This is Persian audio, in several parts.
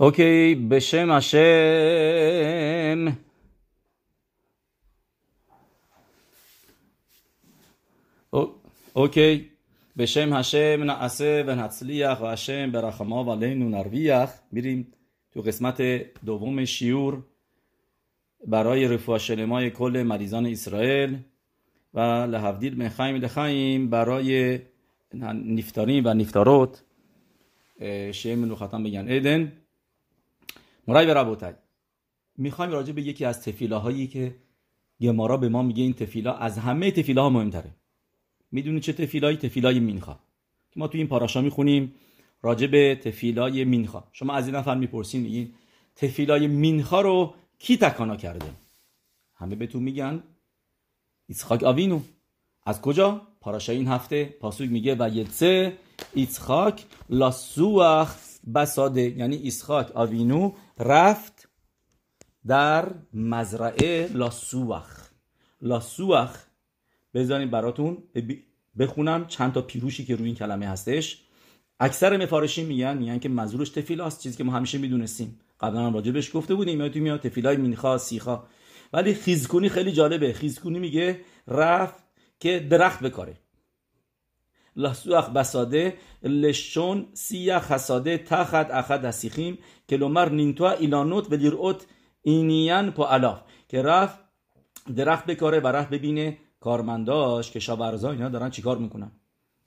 אוקיי, בשם השם. אוקיי, בשם השם נעשה ונצליח והשם ברחמיו עלינו נרוויח. میریم تو قسمت دوم شیور برای رفوه شلمای کل مریضان اسرائیل و لحفدیل من خیم لخیم برای نفتارین و نفتاروت شیم منوختان بگن ایدن مرای به ربوتای می‌خوایم راجع به یکی از تفیلاهایی که گمارا به ما میگه این تفیلا از همه تفیلاها مهمتره. می‌دونی چه تفیلایی؟ تفیلای مینخا. که ما تو این پاراشا می‌خونیم راجع به تفیلای مینخا. شما از این نفر می‌پرسین میگین تفیلای مینخا رو کی تکانا کرده؟ همه بهتون میگن ایسخاک آوینو. از کجا؟ פרשה ی این هفته פסוק میگه ויצא יצחק לשוח בשדה. یعنی ایسخاک آوینو رفت در مزرعه לשוח. לשוח بذارین براتون بخونم چند تا פירוש ی که روی این کلمه هستش. اکثر מפרשים میگن میگن که منظورش תפילה ست چیزی که ما همیشه می‌دونستیم. قبلا هم راجبش گفته بودیم یادتون میاد؟ תפילה ی מנחה שיחה. ولی خیزکونی خیلی جالبه. خیزکونی میگه رفت که درخت بکاره. سیخ حساده تخت اخد هسیخیم کلومر نینتوا ایلانوت و لیرعوت اینیان پا الاف که رفت درخت بکاره و رفت ببینه کارمنداش شاورزا اینا دارن چیکار می‌کنن.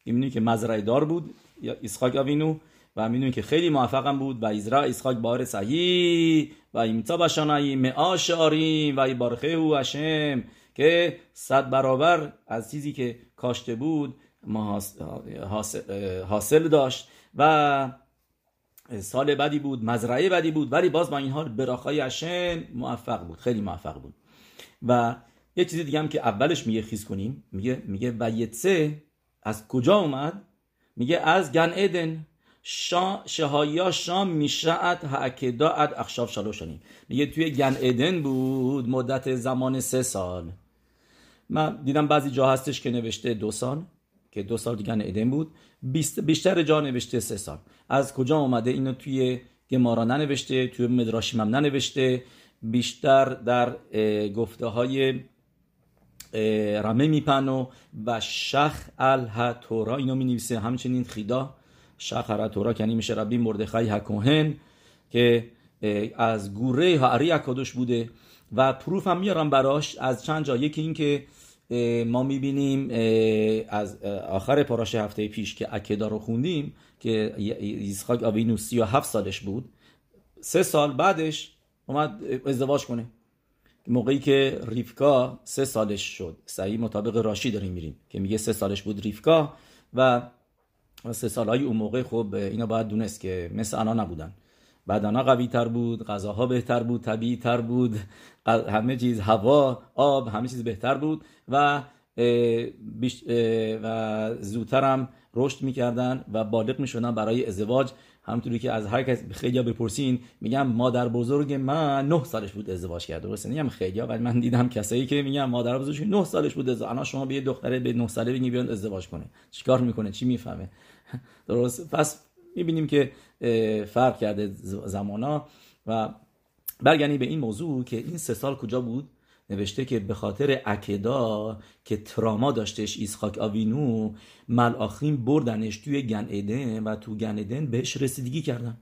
می‌بینیم که مزرعه دار بود یا اسحاق آوینو و می‌دونیم که خیلی موفقم بود و ایزرا اسحاق بار صحیح و ایمتا بشانایی معاش و بارخه او هشم که صد برابر از چیزی که کاشته بود ما حاصل داشت و سال بدی بود مزرعه بدی بود ولی باز با این حال براخای هشم موفق بود خیلی موفق بود. و یه چیزی دیگه هم که اولش میگه خیز کنیم میگه میگه ویتسه از کجا اومد؟ میگه از گن ادن شا شهایا شام میشعت هاکدا اد اخشاف شلوشنیم میگه توی گن ادن بود مدت زمان سه سال. من دیدم بعضی جا هستش که نوشته دو سال. که دو سال گن ادن بود. بیشتر جا نوشته سه سال. از کجا اومده؟ اینو توی گمارا ننوشته توی مدراشیم هم ننوشته. بیشتر در گفته های رمه میپنو و شخ الهتورا اینو می نویسه همچنین خیدا. شخ الهتورا کنی میشه ربی مردخای هکوهن که از گوره هاری اکادوش بوده. و پروف هم میارم براش. از چند جا. یکی این که ما می‌بینیم از آخر پاراش هفته پیش که اکدا رو خوندیم که ایسخاک آوینو سی و هفت سالش بود. سه سال بعدش اومد ازدواج کنه. موقعی که ریفکا سه سالش شد. صحیح مطابق راشی داریم میریم که میگه سه سالش بود ریفکا و سه سالهای اون موقع خب اینا باید دونست که مثل انا نبودن. بدنا قوی تر بود غذاها بهتر بود طبیعی تر بود همه چیز هوا آب همه چیز بهتر بود و و زودتر هم رشد می‌کردن و بالغ می‌شدن برای ازدواج. همونطوری که از هر کس خیلی بپرسین میگم مادر بزرگ من نه سالش بود ازدواج کرد درسته؟ نمیگم خیلی ولی من دیدم کسایی که میگم مادر بزرگش نه سالش بود ازدواج الان شما به یه دختره به 9 ساله بگی بیان ازدواج کنه. چیکار می‌کنه؟ چی می‌فهمه؟ درست؟ پس می‌بینیم که فرق کرده زمانا و برگردیم به این موضوع که این سه سال کجا بود؟ نوشته که به خاطر عکدا که تراما داشتش ایسخاک آوینو ملاخیم بردنش توی گن ادن و تو گن ادن بهش رسیدگی کردن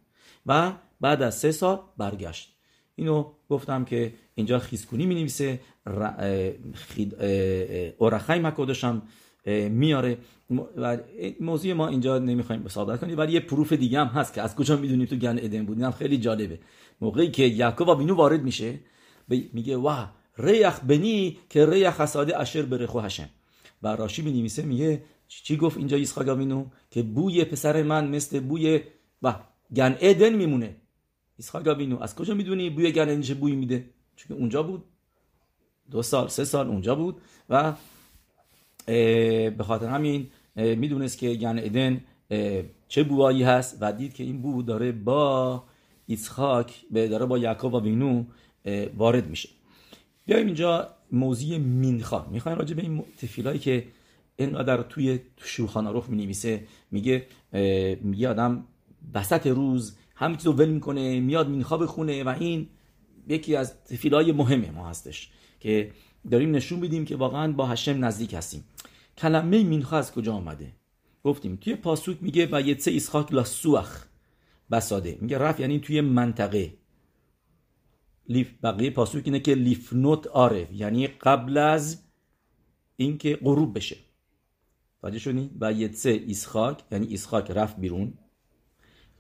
و بعد از سه سال برگشت. اینو گفتم که اینجا خیزکونی می نویسه אור החיים הקדוש هم میاره. و موضوع ما اینجا نمی‌خوایم صحبت کنیم ولی یه proof دیگه هم هست که از کجا می‌دونیم تو גן עדן بود؟ اینم خیلی جالبه. موقعی که یعقوب آوینو وارد میشه میگه ראה ריח בני כריח שדה אשר ברכו השם و راشی می نویسه میگه چی گفت اینجا ایسخاک آوینو که بوی پسر من مثل بوی و גן עדן میمونه. ایسخاک آوینو از کجا می‌دونی بوی גן עדן بوی میده؟ چون اونجا بود. دو سال سه سال اونجا بود و به خاطر همین می‌دونست که گن ادن چه بوایی هست و دید که این بو داره با ایسخاک داره با یعقوب آوینو وارد میشه. بیایم اینجا موضوع مینخا می‌خوایم راجع به این تفیلایی که اینقدر توی شورخان روخ می نویسه میگه میگه آدم وسط روز همین چیز رو ول می‌کنه میاد مینخا بخونه و این یکی از תפילה ی مهم ما هستش که داریم نشون بدیم که واقعا با השם نزدیک هستیم. کلمه מנחה از کجا آمده؟ گفتیم توی פסוק میگه ויצא יצחק לשוח בשדה. میگه رفت یعنی توی منطقه. لیف بقیه פסוק اینه که לפנות ערב. یعنی قبل از اینکه غروب بشه. متوجه شدی؟ ויצא יצחק یعنی ایسخاک رفت بیرون.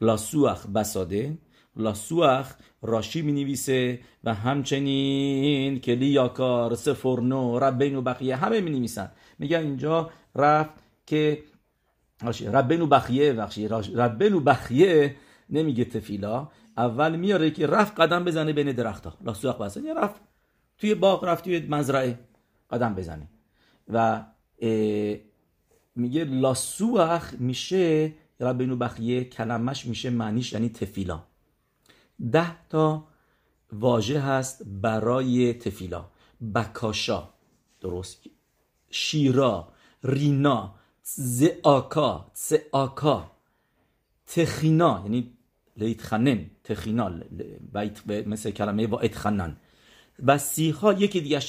لاسوخ بساده. لاسوخ راشی می نویسه و همچنین کلی یاکار سفرنو ربین و بقیه همه می نویسن میگن اینجا رفت که ربین و بخیه بخشی ربین و بخیه نمیگه تفیلا. اول میاره که رفت قدم بزنه بین درختها لاسوخ بساده یعنی رفت توی باغ رفت توی مزرعه قدم بزنه. و میگه لاسوخ میشه ربینو بخیه کلمش میشه معنیش یعنی تفیلا. ده تا واژه هست برای تفیلا. بکاشا درست. شیرا رینا زعاکا زعاکا تخینا یعنی لیتخنن تخینا مثل کلمه با اتخنن. و سیخا یکی دیگه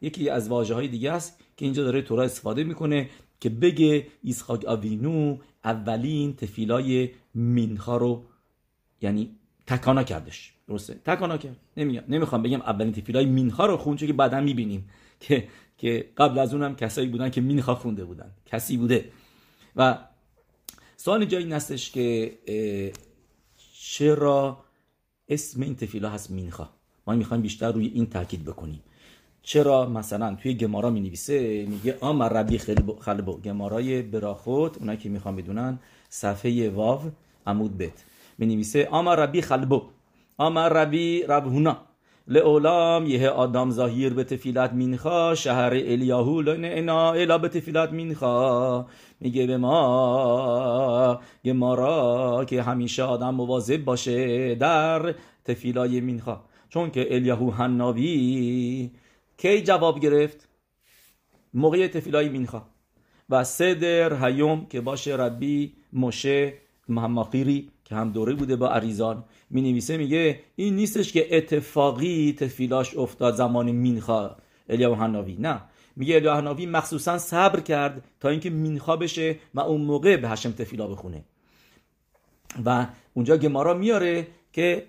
یکی از واژه های دیگه است که اینجا داره تورا استفاده می‌کنه که بگه ایسخاک آوینو اولین تفیلای مینخا رو یعنی تکانا کردش. درسته؟ تکانا کرد. نمی‌خوام بگم اولین تفیلای مینخا رو خون که بعدا می‌بینیم که که قبل از اونم کسایی بودن که مینخا خونده بودن. کسی بوده. و سوال جایی این هستش که چرا اسم این تفیلا هست مینخا؟ ما می‌خوایم بیشتر روی این تاکید بکنیم. چرا مثلا توی گمارا می نویسه میگه آمر ربی خلبو گمارای براخوت اونایی که می‌خوام بدونن صفحه واو عمود بت. می نویسه آمر ربی خلبو آمر ربی ربهونا لعولام یه آدم ظاهیر به تفیلت مینخا شهر الیاهو لنا الا به تفیلت مینخا. میگه به ما گمارا که همیشه آدم مواظب باشه در تفیلای مینخا. چون که الیاهو هنناوی کی جواب گرفت؟ موقع تفیلای مینخا. و صدر هیوم که باشه ربی مشه محمقیری که هم دوره بوده با عریزان می نویسه میگه این نیستش که اتفاقی تفیلاش افتاد زمان مینخا الیاو هناوی نه. میگه الیاو هناوی مخصوصا صبر کرد تا اینکه مینخا بشه و اون موقع به هشم تفیلا بخونه. و اونجا گمارا میاره که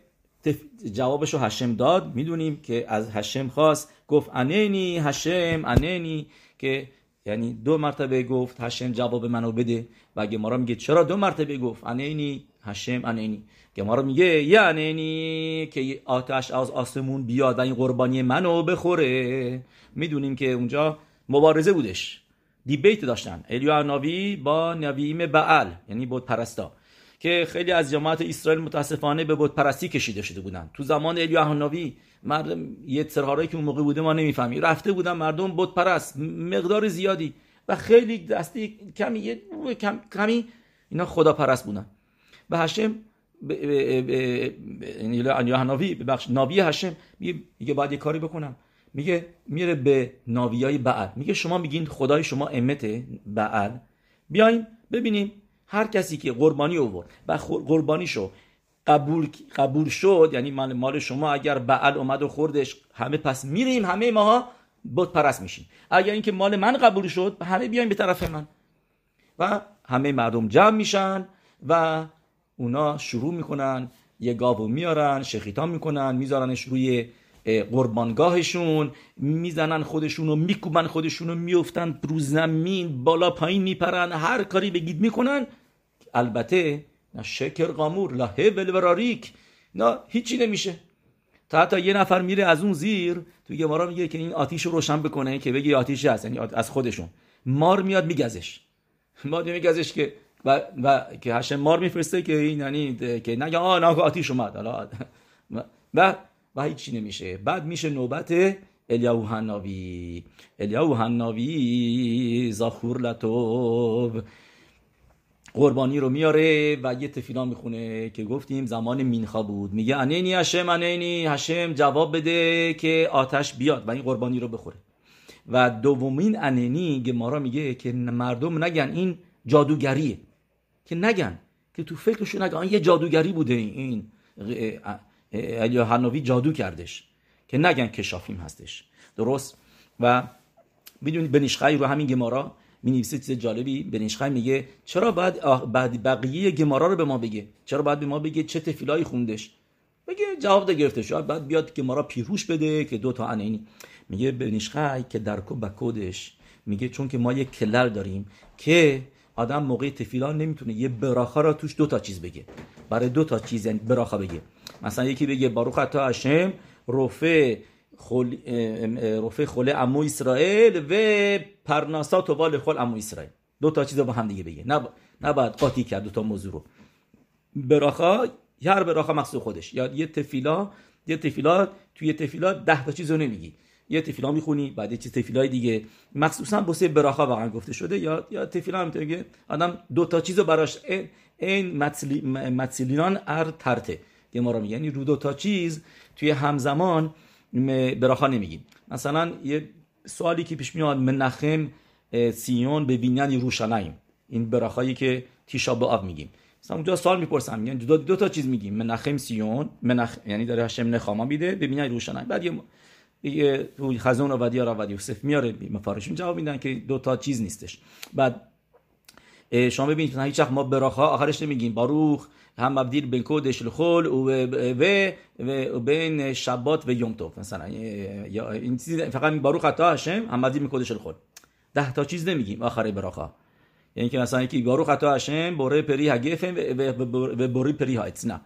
جوابش رو هشم داد. می‌دونیم که از هشم خواست. گفت انینی هشم انینی که یعنی دو مرتبه گفت هشم جواب منو بده. و گمارا میگه چرا دو مرتبه گفت؟ انینی هشم انینی. گمارا میگه انینی که آتش از آسمون بیاد و این قربانی منو بخوره. می‌دونیم که اونجا مبارزه بودش. دیبیت داشتن. الیو ناوی با نویم بعل یعنی بود پرستا. که خیلی از جماعت اسرائیل متاسفانه به بت پرستی کشیده شده بودن تو زمان الیو احناوی مردم یه سرهارایی که اون موقع بوده ما نمی‌فهمی رفته بودن مردم بت پرست مقدار زیادی و خیلی دستی کمی کم، کمی اینا خدا پرست بودن. و هشم یعنی ببخش ناوی هشم میگه باید یه کاری بکنم. میگه میره به ناویای بعل میگه شما میگین خدای شما امت بعل بیایم ببینیم هر کسی که قربانی آورد و قربانیشو قبول قبول شد یعنی مال مال شما اگر بعل اومد و خوردش همه پس میریم همه ماها بت پرست میشیم. اگر اینکه مال من قبول شد همه بیایم به طرف من. و همه مردم جمع میشن و اونا شروع می‌کنن یه گاو میارن شخیتا می‌کنن میذارنش روی قربانگاهشون می‌زنن خودشون و میکوبن خودشون و میفتن رو زمین بالا پایین میپرن هر کاری بگید می‌کنن. البته نه شکر قامور لا هبل و راریک نه هیچی نمیشه. تا حتی یه نفر میره از اون زیر تو گمارا میگه که این آتیش رو روشن بکنه که بگی آتیش هست یعنی از خودشون. مار میاد میگزش. مار میگزش که و, و که هشم مار میفرسته که این یعنی که نگه آه نه آتیش اومد حالا و و هیچی نمیشه. بعد میشه نوبت الیاو هناوی الیاو هناوی زاخور لطوب. قربانی رو میاره و یه تفیلا می‌خونه که گفتیم زمان مینخا بود. میگه انینی هشم انینی هشم جواب بده که آتش بیاد و این قربانی رو بخوره. و دومین انینی گمارا میگه که مردم نگن این جادوگریه. که نگن که تو فکرشون نگه یه جادوگری بوده این. الیا هنوی جادو کردش که نگن کشافیم هستش. درست؟ و می‌دونید بنیشخای رو همین گمارا می نویسه چیز جالبی. بنیشخای میگه چرا باید بعد بقیه گمارا رو به ما بگه؟ چرا باید به ما بگه چه تفیلایی خوندش؟ بگه جواب ده گرفته شاید بعد بیاد گمارا پیروش بده که دو تا انینی میگه بنیشخای که در کودش میگه چون که ما یک کلر داریم که آدم موقع تفیلا نمی‌تونه یه براخا را توش دو تا چیز بگه. برای دو تا چیز یعنی براخا بگه. مثلا یکی بگه باروخ تا هشم رفه خل... رفه خله امو اسرائیل و پرناسات و وال خل امو اسرائیل. دو تا چیز با هم دیگه بگه. نب... نباید قاطی کرد دو تا موضوع رو. براخا هر براخا مخصوص خودش. یا یه تفیلا یه تفیلا توی تفیلا ده تا چیز رو نمیگی. یه تفیلا می‌خونی بعد یه چیز تفیلای دیگه. مخصوصا بوسه براخا واقعا گفته شده. یا یا تفیلا هم که آدم دو تا چیزو براش این متسلیان ار ترته. که ما رو یعنی رو دو تا چیز توی همزمان براخا نمیگیم. مثلا یه سوالی که پیش میاد منخم سیون به بینیان یروشلایم. این براخایی که تیشا به آب میگیم. مثلا اونجا سوال می‌پرسم. میگن دو, دو تا چیز میگیم. منخم سیون منخ یعنی داره هشم نخاما بیده به بینیان یروشلایم. بعد یه یه تو خزون و ودی و یوسف میاره مفارشون جواب میدن که دو تا چیز نیستش. بعد شما ببینید هیچ وقت ما براخا آخرش نمیگیم. باروخ هم مبدیل بین کودش الخول و و بین شبات و یوم توف. مثلا این چیز فقط باروخ عطا هشم هم مبدیل بین کودش الخول ده تا چیز نمیگیم آخر براخا یعنی که مثلا یکی باروخ عطا هشم بوره پری هگفم و بوری پری هایتس. نه.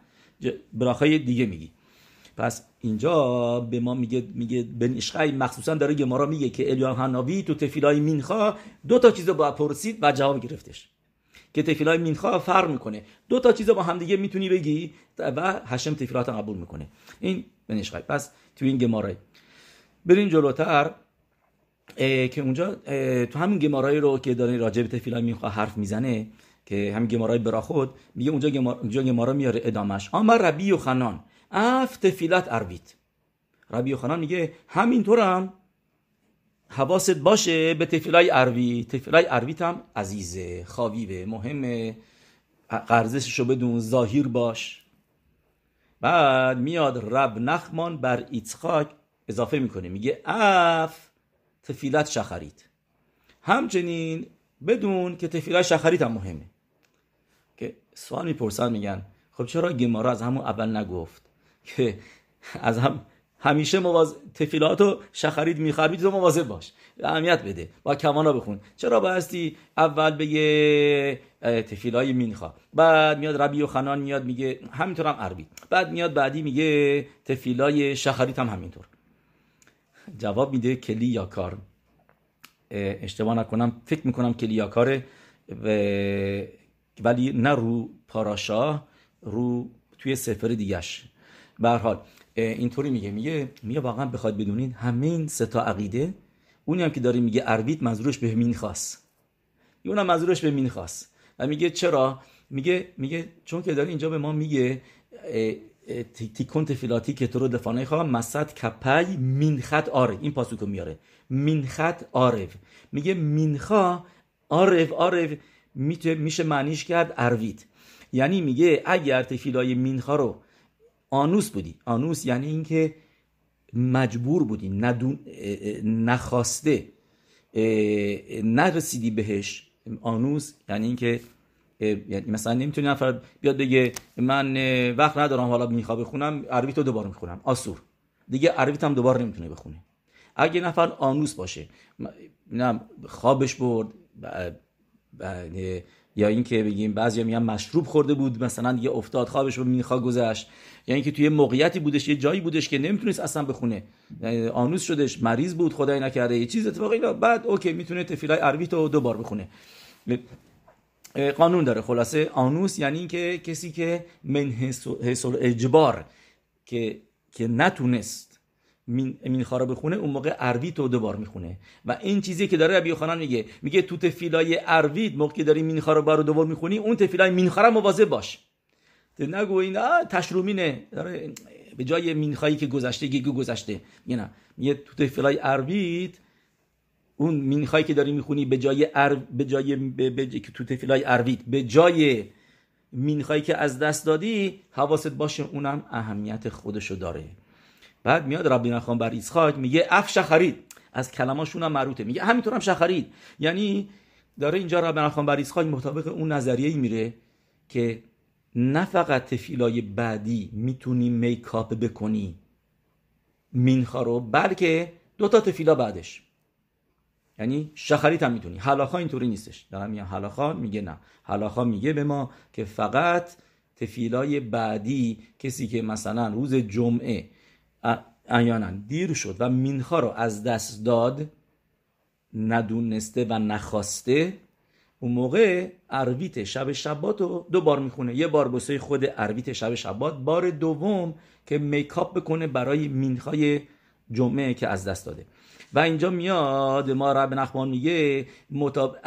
براخای دیگه میگی پس اینجا به ما میگه میگه بن اشقای مخصوصا داره گمارا میگه که الیان هناوی تو تفیلای مینخا دو تا چیز با پرسید و جواب گرفتش. که تفیلای مینخا فرق می‌کنه. دو تا چیز با هم دیگه می‌تونی بگی و هشم تفیلات قبول می‌کنه. این بن اشقای پس تو این گمارای. برین جلوتر. که اونجا تو همین گمارایی رو که داره راجع به تفیلای مینخا حرف می‌زنه که همین گمارای برا خود میگه اونجا گمارا, گمارا میاره ادامش اما ربی و خنان. اف تفیلت اروید. ربی خانان میگه همینطورم. حواست باشه به تفیلای اروی تفیلای ارویت هم عزیزه خاویبه مهمه. قرزششو بدون ظاهر باش. بعد میاد رب نخمان بر ایتخاک اضافه می‌کنه. میگه اف تفیلت شخرید. همچنین بدون که تفیلت شخرید هم مهمه. که سوال می‌پرسن میگن خب چرا گمارا از همون اول نگفت؟ که از هم همیشه مواز... تفیلات و شخرید می‌خرید تو مواظب باش. اهمیت بده. با کمانا بخون. چرا بایستی اول بگه تفیلای مینخا. بعد میاد ربی و خنان میاد میگه همینطور هم عربی. بعد میاد بعدی میگه تفیلای شخرید هم همینطور. جواب میده کلی یا کار اشتباه نکنم. فکر می‌کنم کلی یا کاره و... ولی نه رو پاراشا رو توی سفر دیگش به حال اینطوری میگه میگه میگه واقعا بخواد بدونین همه این سه تا عقیده اونی هم که داره میگه عربیت منظورش به مین خاص. اونم منظورش به مین خاص. و میگه چرا؟ میگه میگه چون که داره اینجا به ما میگه تیکون تفیلاتی که تو رو دفانه خواه مسد کپی مینخت آره. این پاسوکو میاره. مینخت آرف. میگه مینخا آرف آرف میشه معنیش کرد اروید یعنی میگه اگر تفیلای مینخا رو آنوس بودی. آنوس یعنی اینکه مجبور بودی ندون نخواسته. نرسیدی بهش. آنوس یعنی اینکه یعنی مثلا نمی‌تونی نفر بیاد بگه من وقت ندارم حالا می‌خوام بخونم عربی تو دوباره می‌خونم. آسور. دیگه عربی هم دوباره نمی‌تونه بخونه. اگه نفر آنوس باشه نه خوابش برد یا اینکه بگیم بعضی میگن مشروب خورده بود مثلا دیگه افتاد خوابش رو میخوا گذشت. یا اینکه توی موقعیتی بودش یه جایی بودش که نمی‌تونست اصلا بخونه. یعنی آنوس شدش مریض بود خدای نکرده یه چیز اتفاقی بعد اوکی می‌تونه تفیلای عربی تو دو بار بخونه قانون داره. خلاصه آنوس یعنی اینکه کسی که من اجبار که که نتونست مین خارا بخونه اون موقع اروید تو دوبار می‌خونه. و این چیزی که داره ربی خانان میگه میگه تو تفیلای اروید موقع که داری مین خارا بار دوبار می‌خونی اون تفیلای مین خارا مواظب باش. نگو این تشرومینه. داره به جای مین که گذشته گیگو گذشته. میگه نه. میگه تو تفیلای اروید اون مین که داری می‌خونی به جای ار... به جای به... به... تو تفیلای اروید به جای مینخایی که از دست دادی حواست باشه اونم اهمیت خودشو داره. بعد میاد ربی نخوان بر ایسخاک میگه اف شخرید. از کلماشون هم مروته میگه همینطور هم شخرید. یعنی داره اینجا ربی نخوان بر ایسخاک مطابق اون نظریه میره که نه فقط تفیلای بعدی می‌تونی میکاپ بکنی مینخا رو بلکه دو تا تفیلا بعدش. یعنی شخریت هم می‌تونی. حلاخا اینطوری نیستش. دارم میگم حلاخا میگه نه. حلاخا میگه به ما که فقط تفیلای بعدی کسی که مثلا روز جمعه احیانا دیر شد و مینخا رو از دست داد ندونسته و نخواسته. اون موقع ارویت شب شبات رو دو بار می‌خونه. یه بار بسه خود ارویت شب شبات. بار دوم که میکاپ بکنه برای مینخای جمعه که از دست داده. و اینجا میاد ما رب نخمان میگه مطاب...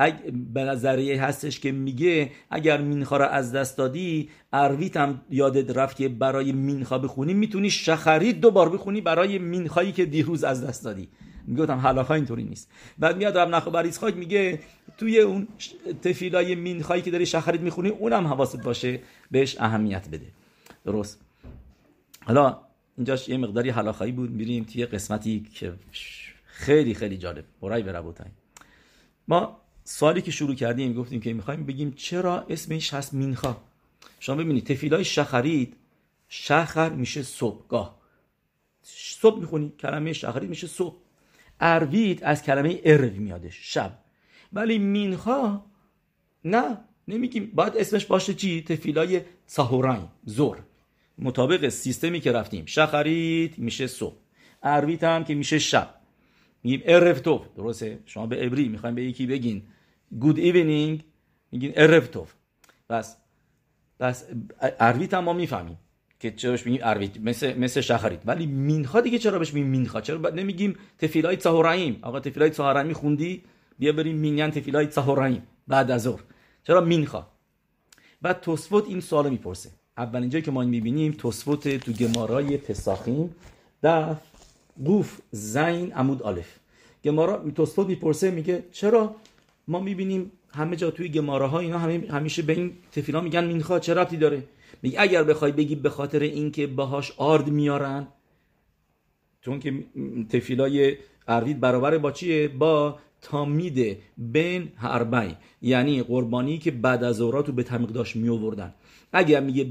به نظریه هستش که میگه اگر مینخا رو از دست دادی ارویت هم یادت رفت که برای مینخا بخونی می‌تونی شخرید دو بار بخونی برای مینخایی که دیروز از دست دادی. می‌گفتم حلاخا اینطوری نیست. بعد میاد رب نخو بر میگه توی اون تفیلای مینخایی که داری شخرید می‌خونی اونم حواست باشه بهش اهمیت بده. درست. حالا اینجاش یه مقداری حلاخایی بود میریم توی قسمتی که خیلی خیلی جالب. برای بربوتای ما سوالی که شروع کردیم گفتیم که می‌خوایم بگیم چرا اسمش هست مینخا؟ شما ببینید تفیلای شخرید شخر میشه صبحگاه. صبح می‌خونی کلمه شخرید میشه صبح. اروید از کلمه ارو میادش شب. ولی מנחה نه نمیگیم. باید اسمش باشه چی؟ תפילה ی צהריים زور. مطابق سیستمی که رفتیم שחרית میشه صبح. ערבית هم که میشه شب. میگیم ערב טוב. درسته؟ شما به عبری می‌خوایم به یکی بگین. good evening میگین ערב טוב. پس پس ערבית هم ما می‌فهمیم که چرا بهش میگیم ערבית مثل مثل שחרית ولی מנחה دیگه چرا بهش میگیم מנחה؟ چرا نمیگیم תפילה ی צהריים آقا תפילה ی צהריים خوندی؟ بیا بریم مینیان تفیلای تهوراییم بعد از ظهر. چرا مینخا؟ بعد توسفوت این سوالو می‌پرسه. اولین جایی که ما می‌بینیم توسفوت تو گمارای پساخیم دف گوف زین عمود آلف. گمارا توسفوت می‌پرسه میگه چرا ما می‌بینیم همه جا توی گماره ها اینا همه همیشه به این تفیلا میگن مینخا چه ربطی داره؟ میگه اگر بخوای بگی به خاطر اینکه باهاش آرد میارن چون که تفیلای اروید برابر با چیه؟ با تامید بین هربای یعنی قربانی که بعد از اورات به تمیق داشت می آوردن اگر میگه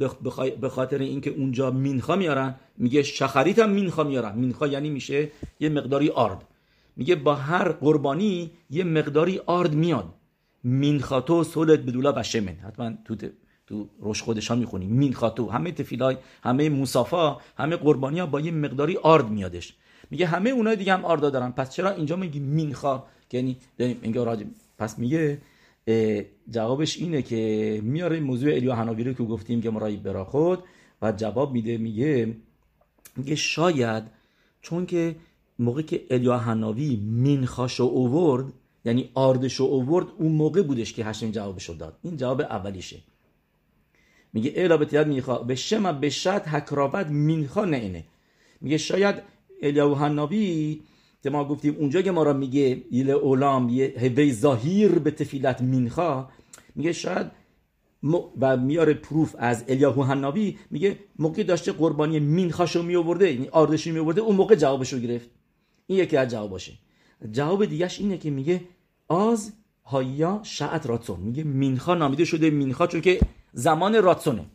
به خاطر اینکه اونجا مینخا میارن میگه شخریت هم مینخا میارن. مینخا یعنی میشه یه مقداری آرد. میگه با هر قربانی یه مقداری آرد میاد. مینخاتو سولت بدولا و شمن. حتما تو تو روش خودشان می‌خونی. مینخاتو همه تفیلای همه موسافا همه قربانی ها با یه مقداری آرد میادش. میگه همه اونای دیگه هم آردا دارن. پس چرا اینجا میگی مینخا؟ یعنی میگه پس میگه جوابش اینه که میاره موضوع الیا رو که گفتیم که مرایی برا خود و جواب میده میگه میگه شاید چون که موقع که الیا هناوی مینخاشو اوورد یعنی آردشو اوورد اون موقع بودش که هشم جوابشو داد. این جواب اولیشه. میگه الا به تیاد میخوا به شما به شد حکراوت مینخا نه اینه. میگه شاید الیا هناوی که ما گفتیم اونجا که ما را میگه ایل اولام یه هوی ظاهیر به تفیلت مینخا میگه شاید و میاره پروف از الیاهو حنابی میگه موقع داشته قربانی مینخاشو می آورده یعنی آردشی می آورده اون موقع جوابشو گرفت. این یکی از جواب باشه. جواب دیگهش اینه که میگه آز هایا شعت راتسون. میگه مینخا نامیده شده مینخا چون که زمان راتسونه.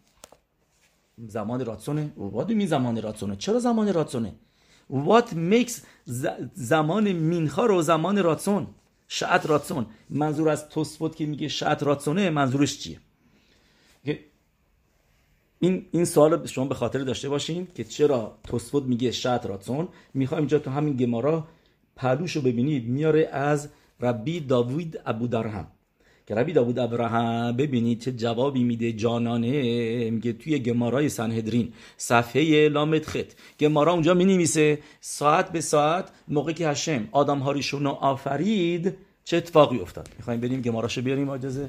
زمان راتسونه. و می زمان راتسونه. چرا زمان راتسونه؟ What makes زمان مینخا رو زمان راتسون؟ شعت راتسون. منظور از توسفوت که میگه شعت راتسونه منظورش چیه؟ این این سوال شما به خاطر داشته باشین که چرا توسفوت میگه شعت راتسون؟ می‌خوایم اینجا تو همین گمارا پلوش رو ببینید. میاره از ربی داوید ابو درهم که ربی داوود ابراهام ببینید چه جوابی میده جانانه میگه توی گمارای سنهدرین صفحه لامت خط گمارا اونجا می ساعت به ساعت موقع که هشم آدم هاریشون آفرید چه اتفاقی افتاد؟ می‌خوایم بریم گماراشو بیاریم اجازه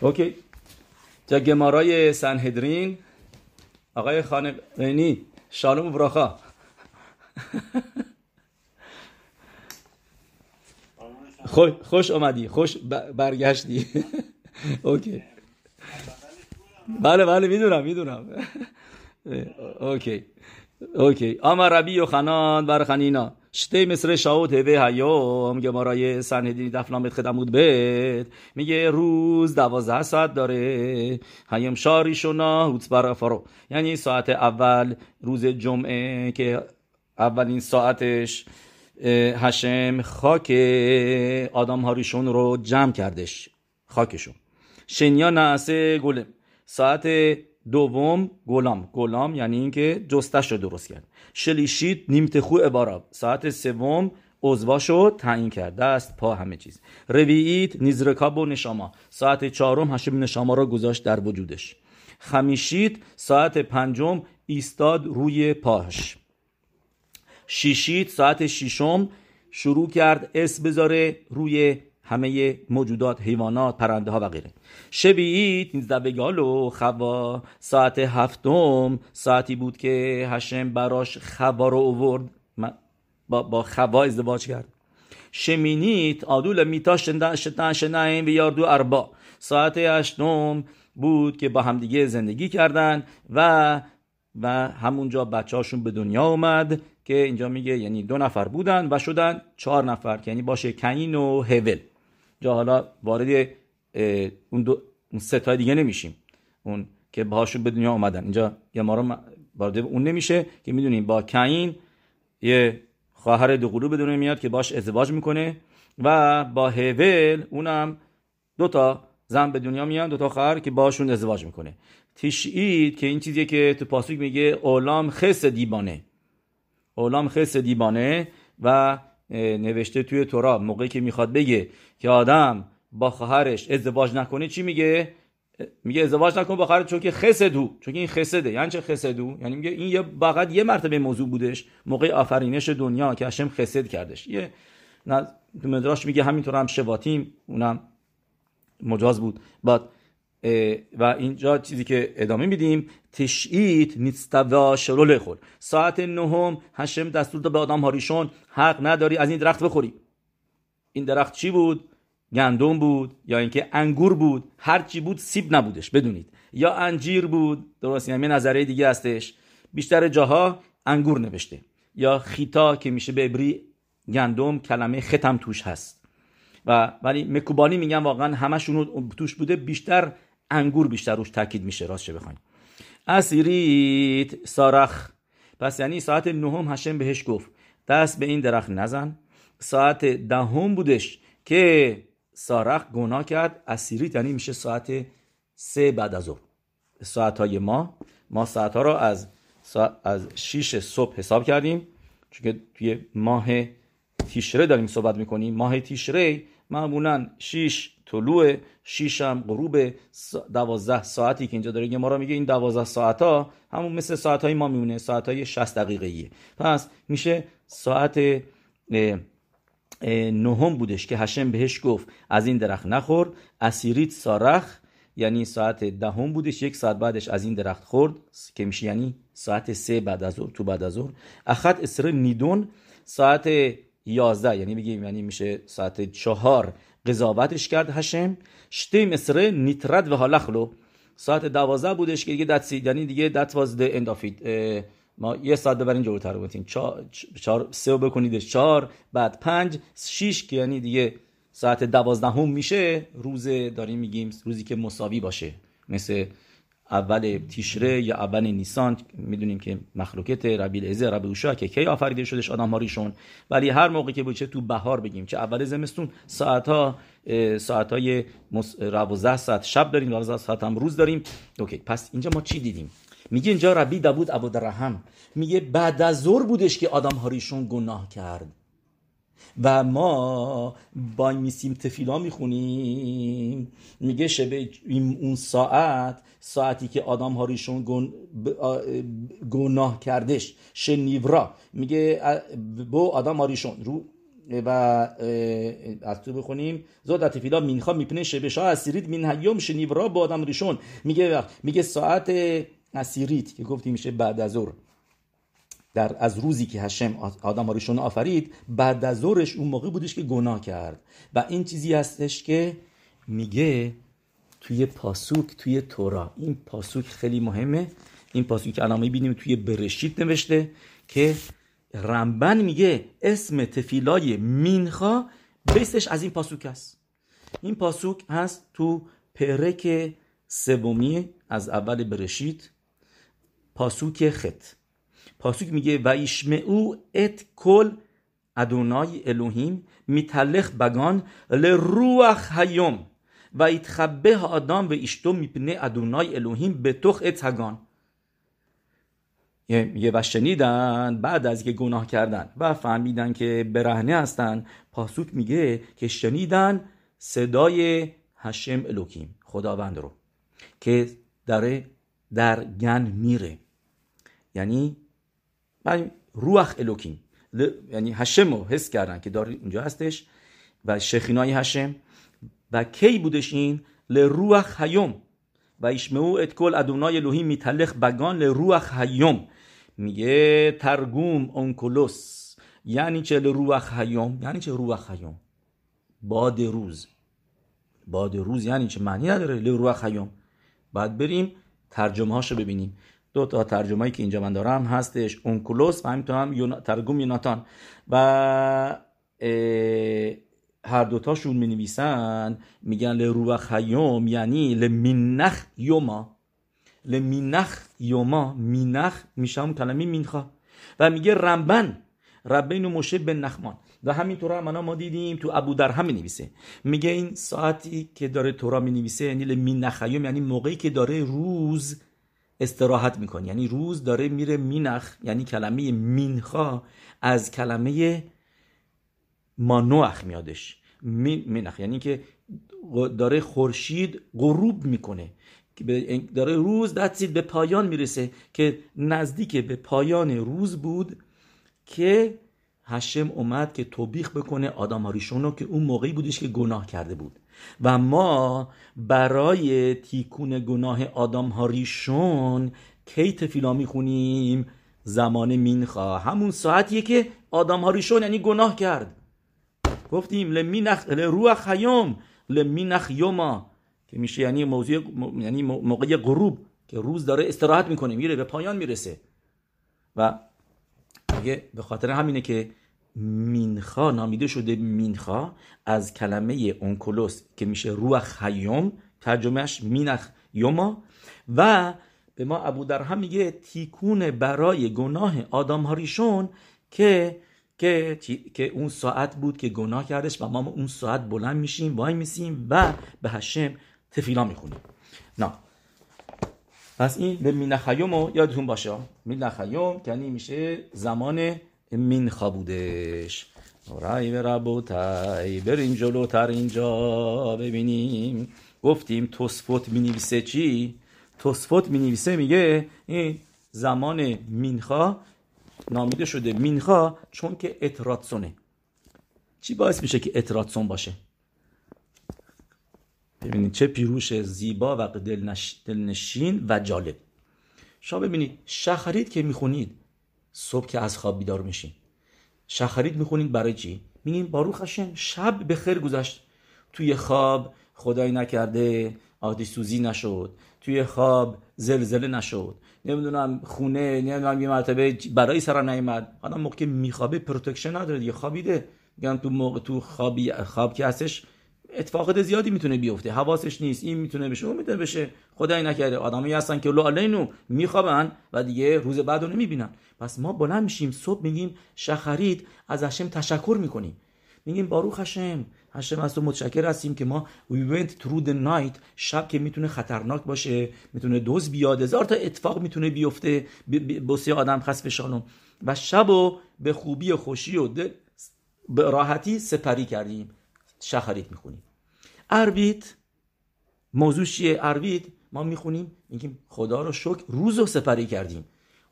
OK. جا גמרא ی סנהדרין آقای خانقینی שלום ברכה. خوش, اومدی خوش برگشتی. OK. بله بله می‌دونم می‌دونم. OK. OK. אמר רבי יוחנן בר חנינא שתים עשרה שעות הוי היום גמרא ی סנהדרין דף למד ח עמוד ב میگه روز دوازده ساعت داره. هیام شاری شنا هوت بر فرو یعنی ساعت اول روز جمعه که اولین ساعتش هشم خاک آدم هاریشون رو جمع کردش. خاکشون. شنیا نعسه گلم. ساعت دوم گلام. گلام یعنی اینکه جستش رو درست کرد. شلیشید نیمت خو عبارا. ساعت سوم عضواش رو تعیین کرد. دست پا همه چیز. رویید نیزرکاب و نشاما. ساعت چهارم هشم نشاما را گذاشت در وجودش. خمیشید ساعت پنجم ایستاد روی پاش. شیشید ساعت ششم شروع کرد اس بذاره روی همه موجودات حیوانات پرنده ها و غیره. شبیید بگالو خوا. ساعت هفتم ساعتی بود که هشم براش خوا رو اوورد. با, با خوا ازدواج کرد. شمینیت آدول میتا شتن شنعیم و یاردو اربا. ساعت هشتم بود که با همدیگه زندگی کردن و و همونجا بچه هاشون به دنیا اومد که اینجا میگه یعنی دو نفر بودن و شدن چهار نفر که یعنی باشه کین و هول. جا حالا وارد اون دو اون ستای دیگه نمیشیم. اون که باهاشون به دنیا اومدن. اینجا یه ما رو وارد اون نمیشه که می‌دونیم با کین یه خواهر دو به دنیا میاد که باش ازدواج می‌کنه و با هول اونم دو تا زن به دنیا میاد دو تا خواهر که باشون ازدواج می‌کنه. تشعید که این چیزیه که تو پاسوک میگه اولام خس دیبانه. اولام خس دیبانه و نوشته توی تورا موقعی که می‌خواد بگه که آدم با خواهرش ازدواج نکنه چی میگه؟ میگه ازدواج نکن با خواهرت چون که خسدو. چون که این خسده. یعنی چه خسدو؟ یعنی میگه این یه فقط یه مرتبه موضوع بودش. موقع آفرینش دنیا که هشم خسد کردش. یه تو مدراش میگه همینطور هم شواتیم اونم مجاز بود. بعد و اینجا چیزی که ادامه میدیم تشعیت نیستوا شرول خور ساعت نهم هشم دستور به آدم هاریشون حق نداری از این درخت بخوری. این درخت چی بود؟ گندم بود یا اینکه انگور بود؟ هر چی بود سیب نبودش بدونید. یا انجیر بود درست یعنی نظریه دیگه هستش. بیشتر جاها انگور نوشته. یا خیتا که میشه به ابری گندم کلمه ختم توش هست. و ولی مکوبانی میگن واقعا همشون توش بوده بیشتر انگور بیشتر روش تاکید میشه. راست چه بخواین. اسیریت سارخ. پس یعنی ساعت نهم هشم بهش گفت. دست به این درخت نزن. ساعت دهم بودش که سارخ گناه کرد. اسیریت یعنی میشه ساعت سه بعد از ظهر. ساعت های ما ما ساعت ها رو از از 6 صبح حساب کردیم. چون توی ماه تیشره داریم صحبت می‌کنیم. ماه تیشره معمولا 6 طلوع شیشم غروب دوازده ساعتی که اینجا داره. ما را میگه این دوازده ساعت ها همون مثل ساعت های ما میمونه. ساعت های 60 دقیقه ایه پس میشه ساعت نهم بودش که هشم بهش گفت از این درخت نخور. اسیریت سارخ یعنی ساعت دهم بودش یک ساعت بعدش از این درخت خورد که میشه یعنی ساعت سه بعد از ظهر تو بعد از ظهر. اخت اسر نیدون ساعت یازده یعنی بگیم یعنی میشه ساعت چهار قضاوتش کرد هشم شتی مصره نیترد و حالخلو ساعت دوازده بودش که دیگه دت یعنی دیگه دت واز اندافید ما یه ساعت ببرین جلوتر بودیم چهار سه بکنیدش. چهار بعد پنج شیش که یعنی دیگه ساعت دوازدهم میشه. روز داریم میگیم روزی که مساوی باشه. مثل اول تیشره یا اول نیسان می‌دونیم که مخلوقت ربیل ازه ربی اوشا که کی آفریده شدش آدم هاریشون ولی هر موقع که بود چه تو بهار بگیم چه اول زمستون ساعت ها ساعت های روازه ساعت شب داریم روازه ساعت هم روز داریم. اوکی پس اینجا ما چی دیدیم؟ میگه اینجا ربی داوود ابودرهم میگه بعد از ظهر بودش که آدم هاریشون گناه کرد. و ما با میسیم تفیلا می‌خونیم. میگه شبه اون ساعت ساعتی که آدم ها ریشون گناه کردش شنیورا میگه با آدم ها ریشون رو و از تو بخونیم. زاد تفیلا مینخا میپنه شبشا اسیرید من هیوم شنیورا با آدم ریشون میگه میگه ساعت اسیریت که گفتیم میشه بعد از ظهر. در از روزی که هشم آدم ریشون آفرید بعد از ظهرش اون موقع بودش که گناه کرد. و این چیزی هستش که میگه توی پاسوک توی تورا. این پاسوک خیلی مهمه. این پاسوک که الان می‌بینیم توی برشید نوشته که رمبن میگه اسم تفیلای مینخا بیستش از این پاسوک است. این پاسوک هست تو پرک سومی از اول برشید. پاسوک خط. پاسوک میگه و ایشمعو ات کل ادونای الوهیم میتلخ بگان لروح هیوم و آدم و ایشتو میپنه ادونای الوهیم به تخ اتگان یه و بعد از که گناه کردن و فهمیدن که برهنه هستن پاسوک میگه که شنیدن صدای هشم الوکیم خداوند رو که داره در گن میره. یعنی روح الوکیم یعنی هشم رو حس کردن که داره اونجا هستش و شخینای هشم و کی بودش این؟ لروح هیوم و ایشمعو ات کل ادونای الوهی میتلخ بگان لروح هیوم میگه ترگوم اونکولوس. یعنی چه لروح هیوم یعنی چه روح هیوم باد روز. باد روز یعنی چه معنی نداره لروح هیوم بعد بریم ترجمه هاشو ببینیم. دو تا ترجمه که اینجا من دارم هستش. اونکولوس و همینطور هم. ترگم یوناتان. و هر دوتاشون می نویسن میگن لروح هیوم یعنی لمینخ یوما. لمینخ یوما مینخ میشه هم کلمه مینخا. و میگه رمبن ربین و مشه بن نخمان. و همینطور هم ما دیدیم تو ابو در هم نویسه میگه این ساعتی که داره تورا می نویسه یعنی لمینخیوم یعنی موقعی که داره روز استراحت می‌کنه. یعنی روز داره میره مینخ یعنی کلمه مینخا از کلمه مانوخ میادش. مینخ. یعنی که داره خورشید غروب می‌کنه. داره روز دستید به پایان می‌رسه که نزدیک به پایان روز بود که هشم اومد که توبیخ بکنه آدم رو که اون موقعی بودش که گناه کرده بود. و ما برای تیکون گناه آدم هاریشون کی تفیلا می‌خونیم؟ زمان مینخا. همون ساعتیه که آدم هاریشون یعنی گناه کرد. گفتیم لمینخ روح خیوم لمینخ یوما که میشه یعنی موضوع یعنی موقع غروب که روز داره استراحت می‌کنه میره به پایان می‌رسه. و میگه به خاطر همینه که مینخا نامیده شده مینخا از کلمه اونکولوس که میشه روح خیوم ترجمهش مینخ یوما. و به ما ابو درهم میگه تیکون برای گناه آدم هاریشون که که که اون ساعت بود که گناه کردش و ما اون ساعت بلند میشیم وای میسیم و به هشم تفیلا می‌خونیم. نه پس این به مینخیوم رو یادتون باشه. مینخیوم یعنی میشه زمان مینخا بودش. رای به ربوتای بریم جلوتر اینجا ببینیم. گفتیم توسفوت می نویسه چی؟ توسفوت می نویسه میگه این زمان مینخا نامیده شده مینخا چون که اتراتسونه. چی باعث میشه که اتراتسون باشه؟ ببینید چه پیروش زیبا و دلنشین و جالب. شما ببینید شخرید که می‌خونید صبح که از خواب بیدار میشین. شخرید می‌خونید برای چی؟ میگین باروخ هشم شب به خیر گذشت. توی خواب خدای نکرده آتش سوزی نشد. توی خواب زلزله نشد. نمی‌دونم خونه نمی‌دونم یه مرتبه برای سر نیامد حالا موقع میخوابه protection نداره دیگه خوابیده. میگن تو موقع تو خوابی خواب که هستش اتفاقات زیادی می‌تونه بیفته. حواسش نیست. این می‌تونه بشه اون می‌تونه بشه. خدای نکرده. آدمایی هستن که لو میخوابن و دیگه روز بعد رو نمی‌بینن. پس ما بلند میشیم صبح میگیم שחרית از השם تشکر می‌کنیم میگیم ברוך השם هشم از تو متشکر هستیم که ما we went through the night شب که می‌تونه خطرناک باشه می‌تونه دوز بیاد هزار تا اتفاق می‌تونه بیفته بسیار آدم خسب شانم. و شب و به خوبی و خوشی و به راحتی سپری کردیم. شخرید می‌خونیم. اروید موضوع چیه؟ اروید ما می‌خونیم میگیم خدا رو شکر روز رو سپری کردیم.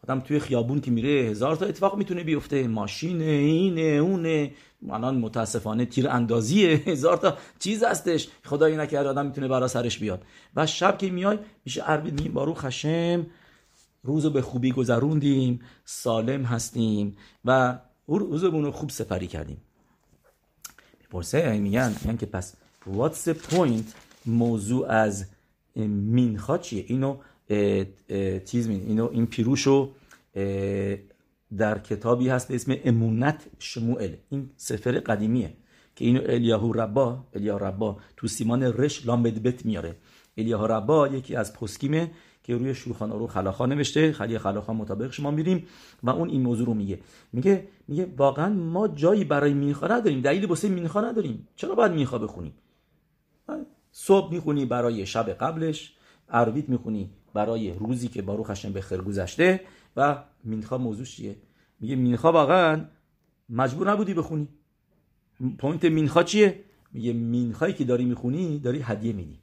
آدم توی خیابون که میره هزار تا اتفاق می‌تونه بیفته. ماشین اینه اونه. الان متاسفانه تیر اندازیه هزار تا چیز هستش. خدایی نکرده آدم می‌تونه برا سرش بیاد. و شب که میای میشه عربید میگیم بارو خشم روزو به خوبی گذروندیم سالم هستیم و روزمون رو خوب سپری کردیم. می‌پرسه میگن میگن که پس what's the point موضوع از مینخا چیه؟ اینو چیز مین اینو این پیروشو در کتابی هست اسم امونت شموئل. این سفر قدیمیه که اینو الیاهو ربا الیاهو ربا تو سیمان رش لامدبت میاره. الیاهو ربا یکی از پسکیمه که روی شوخان رو خلاخا نوشته. خلی خلاخا مطابق شما میریم و اون این موضوع رو میگه. میگه میگه واقعا ما جایی برای مینخا نداریم. دلیلی واسه مینخا نداریم. چرا باید مینخا بخونیم؟ صبح می‌خونی برای شب قبلش عربیت می‌خونی برای روزی که ברוך به خیر گذشته و מנחה موضوع چیه؟ میگه מנחה واقعا مجبور نبودی بخونی. point מנחה چیه؟ میگه מנחה یی که داری می‌خونی داری هدیه میدی.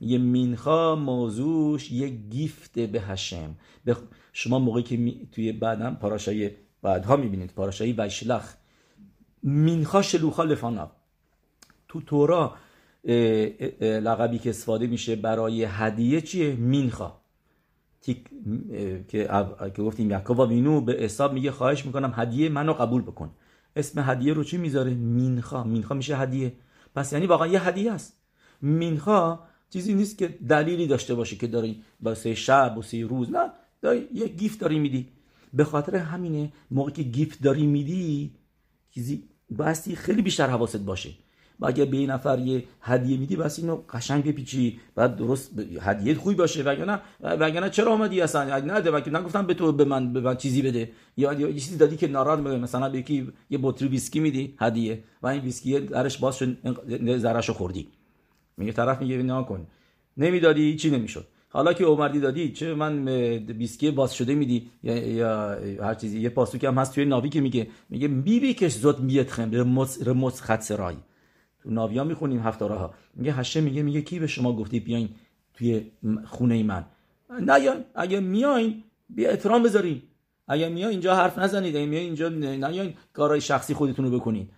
میگه מנחה موضوعش یه gift به השם به شما موقعی که می... توی بعدم פרשה ی بعدها می‌بینید פרשה ی וישלח. מנחה שלוחה לפניו تو תורה لقبی که استفاده میشه برای هدیه چیه؟ مینخا. که که گفتیم یعقوب و وینو به حساب میگه خواهش می‌کنم هدیه منو قبول بکن. اسم هدیه رو چی می‌ذاره؟ مینخا. مینخا میشه هدیه. پس یعنی واقعا یه هدیه است. مینخا چیزی نیست که دلیلی داشته باشه که داری واسه شب واسه روز. نه داری یه گیفت داری میدی. به خاطر همینه موقعی که گیفت داری میدی چیزی باستی خیلی بیشتر حواست باشه. و اگر به این نفر یه هدیه میدی بس اینو قشنگ بپیچی. بعد درست هدیه خوبی باشه. وگرنه وگرنه چرا اومدی اصلا؟ نده وگرنه نگفتم به تو به من به من چیزی بده. یا یه چیزی دادی که ناراحت بگه مثلا به یکی یه بطری ویسکی میدی هدیه. و این ویسکی درش باز شد زرشو خوردی. میگه طرف میگه نه کن. نمی‌دادی چی نمی‌شد؟ حالا که اومدی دادی چه من ویسکی باز شده میدی؟ یا, یا هر چیزی. یه פסוק ی هم هست توی נביא که میگه میگه מי ביקש זאת מידכם. רמוס רמוס חצרי تو ناویا می‌خونیم هفتاره ها میگه هشه میگه میگه کی به شما گفتی بیاین توی خونه من؟ نه اگه میاین بیا احترام بذارین. اگه میاین اینجا حرف نزنید. اگه میاین اینجا نیاین کارهای شخصی خودتون رو بکنین.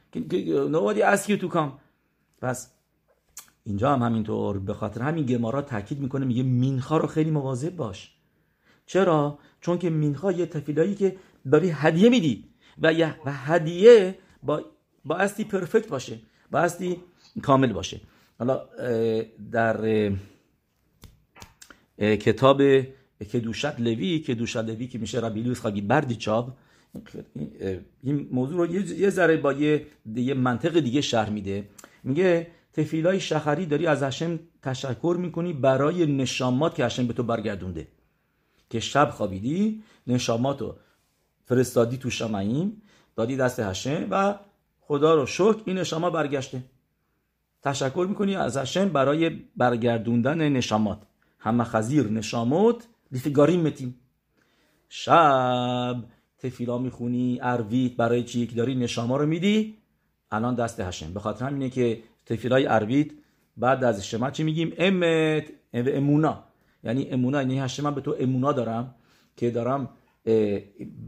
nobody ask you to come. پس اینجا هم همینطور به خاطر همین گمارا تاکید می‌کنه میگه مینخا رو خیلی مواظب باش. چرا؟ چون که مینخا یه تفیلایی که داری هدیه میدی. و و هدیه با با استی پرفکت باشه. بایستی کامل باشه. حالا در کتاب کدوشت لوی کدوشت لوی که میشه ربی لویس خاگی بردی چاب این موضوع رو یه ذره با یه, یه منطق دیگه شرح میده. میگه تفیلای شخری داری از هشم تشکر می‌کنی برای نشامات که هشم به تو برگردونده. که شب خوابیدی نشاماتو فرستادی تو شمعیم دادی دست هشم و خدا رو شکر این نشاما برگشته. تشکر می‌کنی از هشم برای برگردوندن نشامات. همه خزیر نشامات لیفگاری متیم شب تفیلا می‌خونی ارویت برای چی که داری نشاما رو میدی؟ الان دست هشم به خاطر همینه که تفیلای ارویت بعد از شما چی میگیم؟ امت אמונה. یعنی אמונה یعنی השם من به تو אמונה دارم که دارم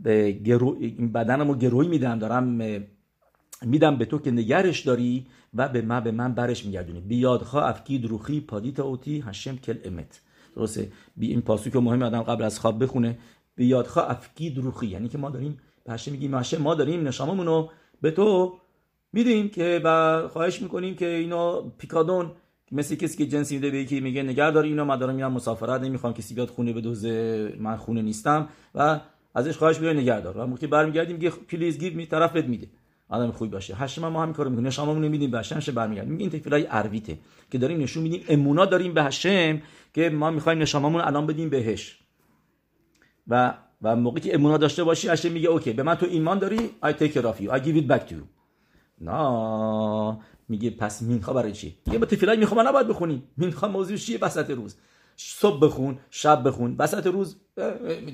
به گرو... بدنم رو گروی میدم دارم میدم به تو که نگرش داری و به من به من برش میگردونی. בידך אפקיד רוחי פדית אותי השם אל אמת. درسته؟ بی این פסוק که مهم آدم قبل از خواب بخونه. בידך אפקיד רוחי. یعنی که ما داریم به השם میگیم השם ما داریم נשמה مون رو به تو میدیم که و خواهش می‌کنیم که اینو פיקדון مثل کسی که جنسی میده به یکی میگه نگه داری اینو من دارم میرم مسافرت نمی‌خوام کسی بیاد خونه بدزده من خونه نیستم و ازش خواهش می‌کنه نگه دار. و موقعی برمیگردیم میگه please give me طرف پس میده. آدم خوبی باشه. השם ما همین کارو می‌کنیم. נשמה مون میدیم به השם برمیگردیم. میگه این תפילה ی ערבית ه که داریم نشون میدیم. אמונה داریم به השם که ما می‌خوایم נשמה مون الان بدیم بهش. و و موقعی که אמונה داشته باشی השם میگه OK به من تو ایمان داری؟ I take care of you. I give it back to you. نه میگه پس مینخا برای چی؟ میگه با تفیلای می‌خوام نباید بخونیم. مینخا موضوع چیه؟ وسط روز. صبح بخون شب بخون. وسط روز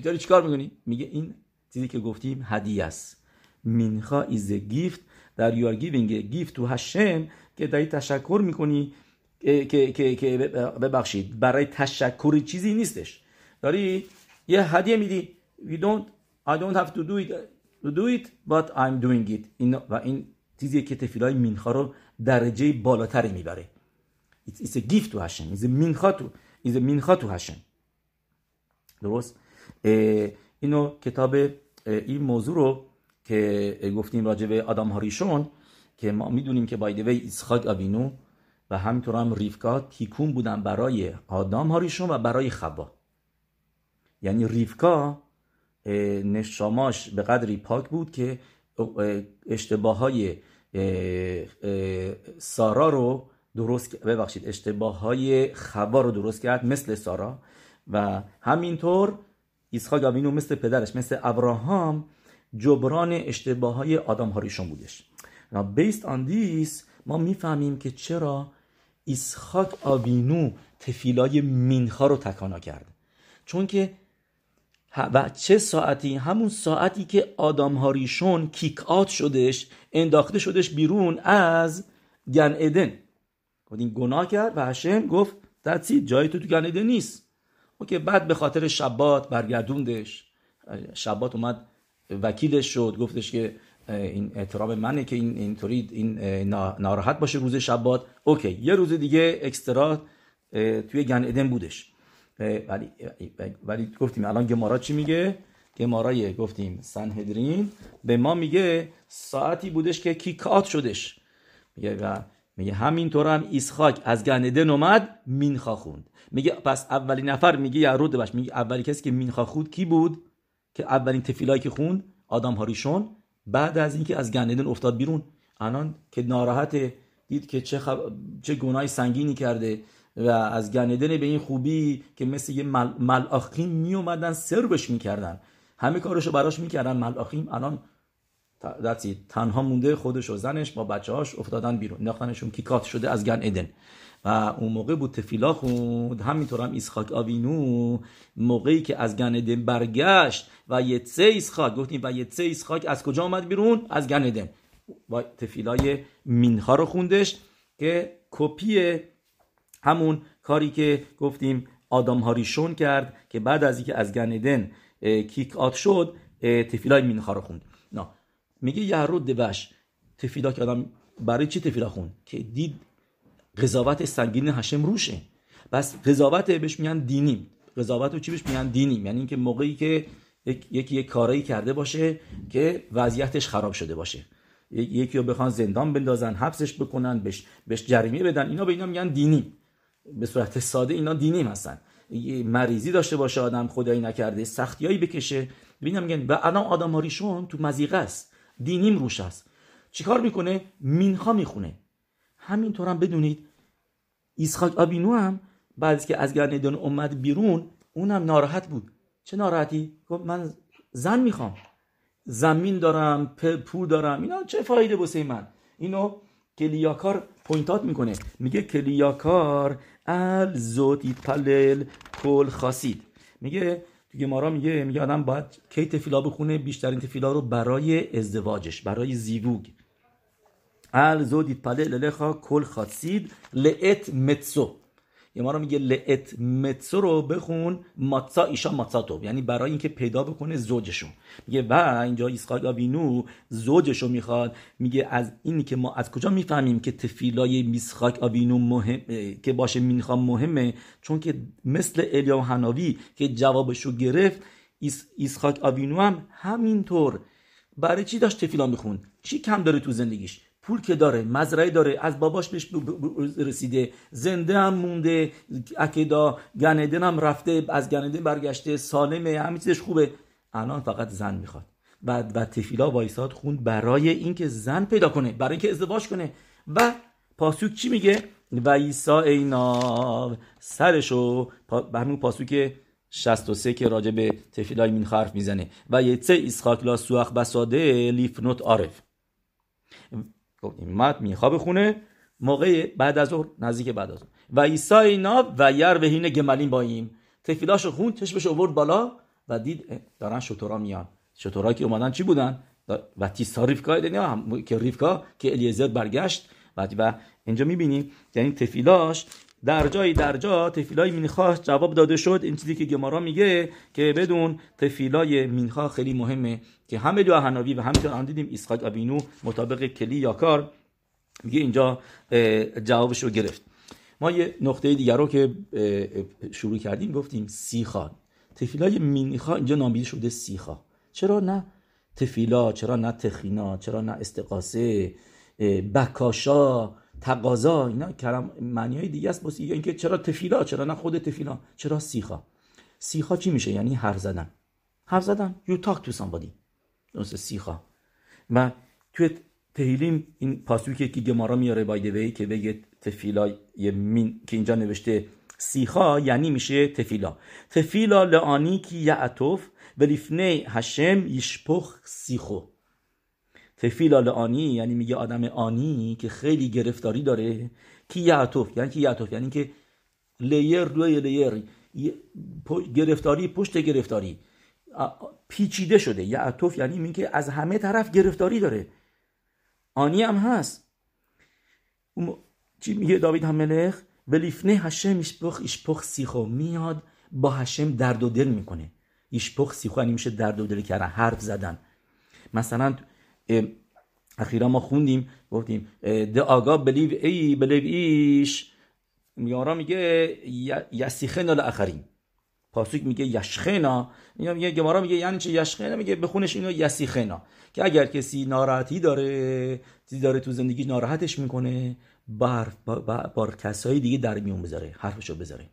داری چیکار می‌کنی؟ میگه این چیزی که گفتیم هدیه است. مینخا that you are giving a gift to Hashem که داری تشکر می‌کنی که, که, که ببخشید برای تشکر چیزی نیستش. داری یه هدیه میدی you don't I don't have to do it to do it but I'm doing it. این و این چیزیه که تفیلای مینخا رو درجه بالاتری می‌بره. It's, a gift to Hashem. It's a مینخا تو it's a مینخا تو Hashem. درست؟ اینو کتاب این موضوع رو که گفتیم راجع به آدم هاریشون که ما می‌دونیم که بایدوی ایسخاک آبینو و همینطور هم ریفکا تیکون بودن برای آدم هاریشون و برای خبا یعنی ریفکا نشاماش به قدری پاک بود که اشتباه های سارا رو درست ببخشید اشتباه های خبا رو درست کرد مثل سارا و همینطور ایسخاک آوینو مثل پدرش مثل ابراهام جبران اشتباه های آدم هاریشون بودش based on this ما می‌فهمیم که چرا ایسخاک آوینو تفیلای مینخا رو تکانا کرد. چون که و چه ساعتی؟ همون ساعتی که آدم هاریشون کیک آت شدش انداخته شدش بیرون از گن ادن این گناه کرد و هشم گفت دتسی جای تو تو گن ادن نیست. اوکی بعد به خاطر شبات برگردوندش. شبات اومد وکیلش شد گفتش که این اعتراف منه که این اینطوری این ناراحت باشه روز שבת. OK یه روز دیگه extra توی גן עדן بودش. ولی ولی گفتیم الان גמרא چی میگه؟ גמרא ی گفتیم סנהדרין. به ما میگه ساعتی بودش که kick out شدش. میگه و میگه همینطور هم ایسخاک از גן עדן اومد מנחה خوند. میگه پس اولین نفر میگه یعرود باش میگه اولی کسی که מנחה خوند کی بود؟ که اولین תפילה یی که خوند آدم הראשון بعد از اینکه از גן עדן افتاد بیرون. الان که ناراحت دید که چه, خب... چه گناهی سنگینی کرده و از גן עדן به این خوبی که مثل یه مل... מלאכים اومدن سربش می‌کردن. همه کارشو براش می‌کردن. מלאכים الان تنها مونده خودش و زنش با بچه هاش افتادن بیرون. انداختنشون kick out شده از גן עדן و اون موقع بود תפילה خوند. همینطور هم ایسخاک آوینو. موقعی که از גן עדן برگشت ויצא יצחק گفتیم ויצא יצחק از کجا آمد بیرون؟ از גן עדן و تفیلای مینها رو خوندش که کپی همون کاری که گفتیم آدم هاریشون کرد که بعد از اینکه از گن ادن کیک آت شد تفیلای مینها رو خوند. نه میگه یهرود دبش تفیلا که آدم برای چی تفیلا خون که دید قضاوت سنگین هشم روشه. بس قضاوت بهش میگن دینیم. قضاوت رو چی بهش میگن؟ دینیم. یعنی اینکه موقعی که یکی یک کارایی کرده باشه که وضعیتش خراب شده باشه. یکی رو بخوان زندان بندازن حبسش بکنن بهش بهش جریمه بدن. اینا به اینا میگن دینی به صورت ساده اینا دینیم هستن. مریضی داشته باشه آدم خدایی نکرده سختیایی بکشه. ببینم میگن و الان آدم تو مزیقه است. دینیم روش است. چیکار می‌کنه؟ مینخا می‌خونه. همینطور هم بدونید. ایسخاک آبینو هم بعد که از גן עדן اومد بیرون اونم ناراحت بود. چه ناراحتی؟ گفت من زن می‌خوام. زمین دارم پول دارم اینا چه فایده واسه من؟ اینو کلیاکار point out می‌کنه. میگه کلیاکار על זאת יתפלל כל חסיד میگه تو גמרא میگه میگه آدم باید کی תפילה بخونه؟ بیشترین תפילה رو برای ازدواجش برای זיווג על זאת יתפלל אליך כל חסיד לעת מצוא یه ما میگه לעת מצוא رو بخون מצא אישה מצא טוב یعنی برای اینکه پیدا بکنه زوجشو میگه و اینجا ایسخاک آوینو زوجشو می‌خواد میگه از اینی که ما از کجا می‌فهمیم که תפילה ی ایسخاک آوینو مهم که باشه מנחה هم مهمه چون که مثل אליהו הנביא که جوابشو گرفت ایس... ایسخاک آوینو هم همینطور برای چی داشت تفیلا میخون چی کم داره تو زندگیش پول که داره مزرعه داره از باباش بهش رسیده. زنده هم مونده اکیدا گندن هم رفته از گندن برگشته سالمه همه چیزش خوبه. الان فقط زن می‌خواد. و و تفیلا وایساد خوند برای اینکه زن پیدا کنه برای اینکه ازدواج کنه. و پاسوک چی میگه؟ و ایسا اینا سرشو به همون پاسوک 63 که راجع به تفیلای مین می‌زنه. و یتسه اسخاک لا سوخ بساده لیفنوت عارف. گفتیم مد میخواب خونه موقع بعد از ظهر نزدیک بعد از ظهر. و ایسای ناب و یر وهین گملین با این خون چشمش آورد بالا و دید دارن شطورا میان. شطورا که اومدن چی بودن؟ و تیستا ریفکا که ریفکا که الیزر برگشت. و, و اینجا می‌بینیم یعنی تفیلاش در جای در جا تفیلای مینخا جواب داده شد. این چیزی که گمارا میگه که بدون تفیلای مینخا خیلی مهمه که همه دو هناوی و همینطور آن دیدیم اسحاق ابینو مطابق کلی یا کار میگه اینجا جوابش رو گرفت. ما یه نقطه دیگر رو که شروع کردیم گفتیم سیخا. تفیلای مینخا اینجا نامیده شده سیخا. چرا نه تفیلا چرا نه تخینا چرا نه استقاسه بکاشا تقاضا اینا کلم معنی های دیگه است. بس اینکه چرا تفیلا؟ چرا نه خود تفیلا؟ چرا سیخا؟ سیخا چی میشه؟ یعنی حرف زدن. حرف زدن. You talk to somebody. درست سیخا. و توی تهیلیم این پاسوی که گمارا میاره بایده که بگه تفیلا مین که اینجا نوشته سیخا یعنی میشه تفیلا. تفیلا لعانی کی یعطف ولیفنه هشم یشپخ سیخو. تفیل آنی یعنی میگه آدم آنی که خیلی گرفتاری داره. کی یعطف؟ یعنی کی یعطف؟ یعنی که لیر روی لیر گرفتاری پشت گرفتاری. پیچیده شده. یعطف یعنی میگه از همه طرف گرفتاری داره. آنی هم هست. چی میگه داوید هملخ ولیفنه هشم ایشپخ ایشپخ سیخو میاد با هشم درد و دل می‌کنه. ایشپخ سیخو یعنی میشه درد و دل کردن حرف زدن. مثلا اخیرا ما خوندیم گفتیم د آگا بلیو ای بلیو ایش. میارا میگه یسیخنا الاخرین پاسوک میگه یشخنا. میگه گمارا میگه یعنی چه یشخنا؟ میگه بخونش اینو یسیخنا. که اگر کسی ناراحتی داره چیزی داره تو زندگی ناراحتش می‌کنه بار بار کسایی دیگه در میون بذاره حرفشو بذاره.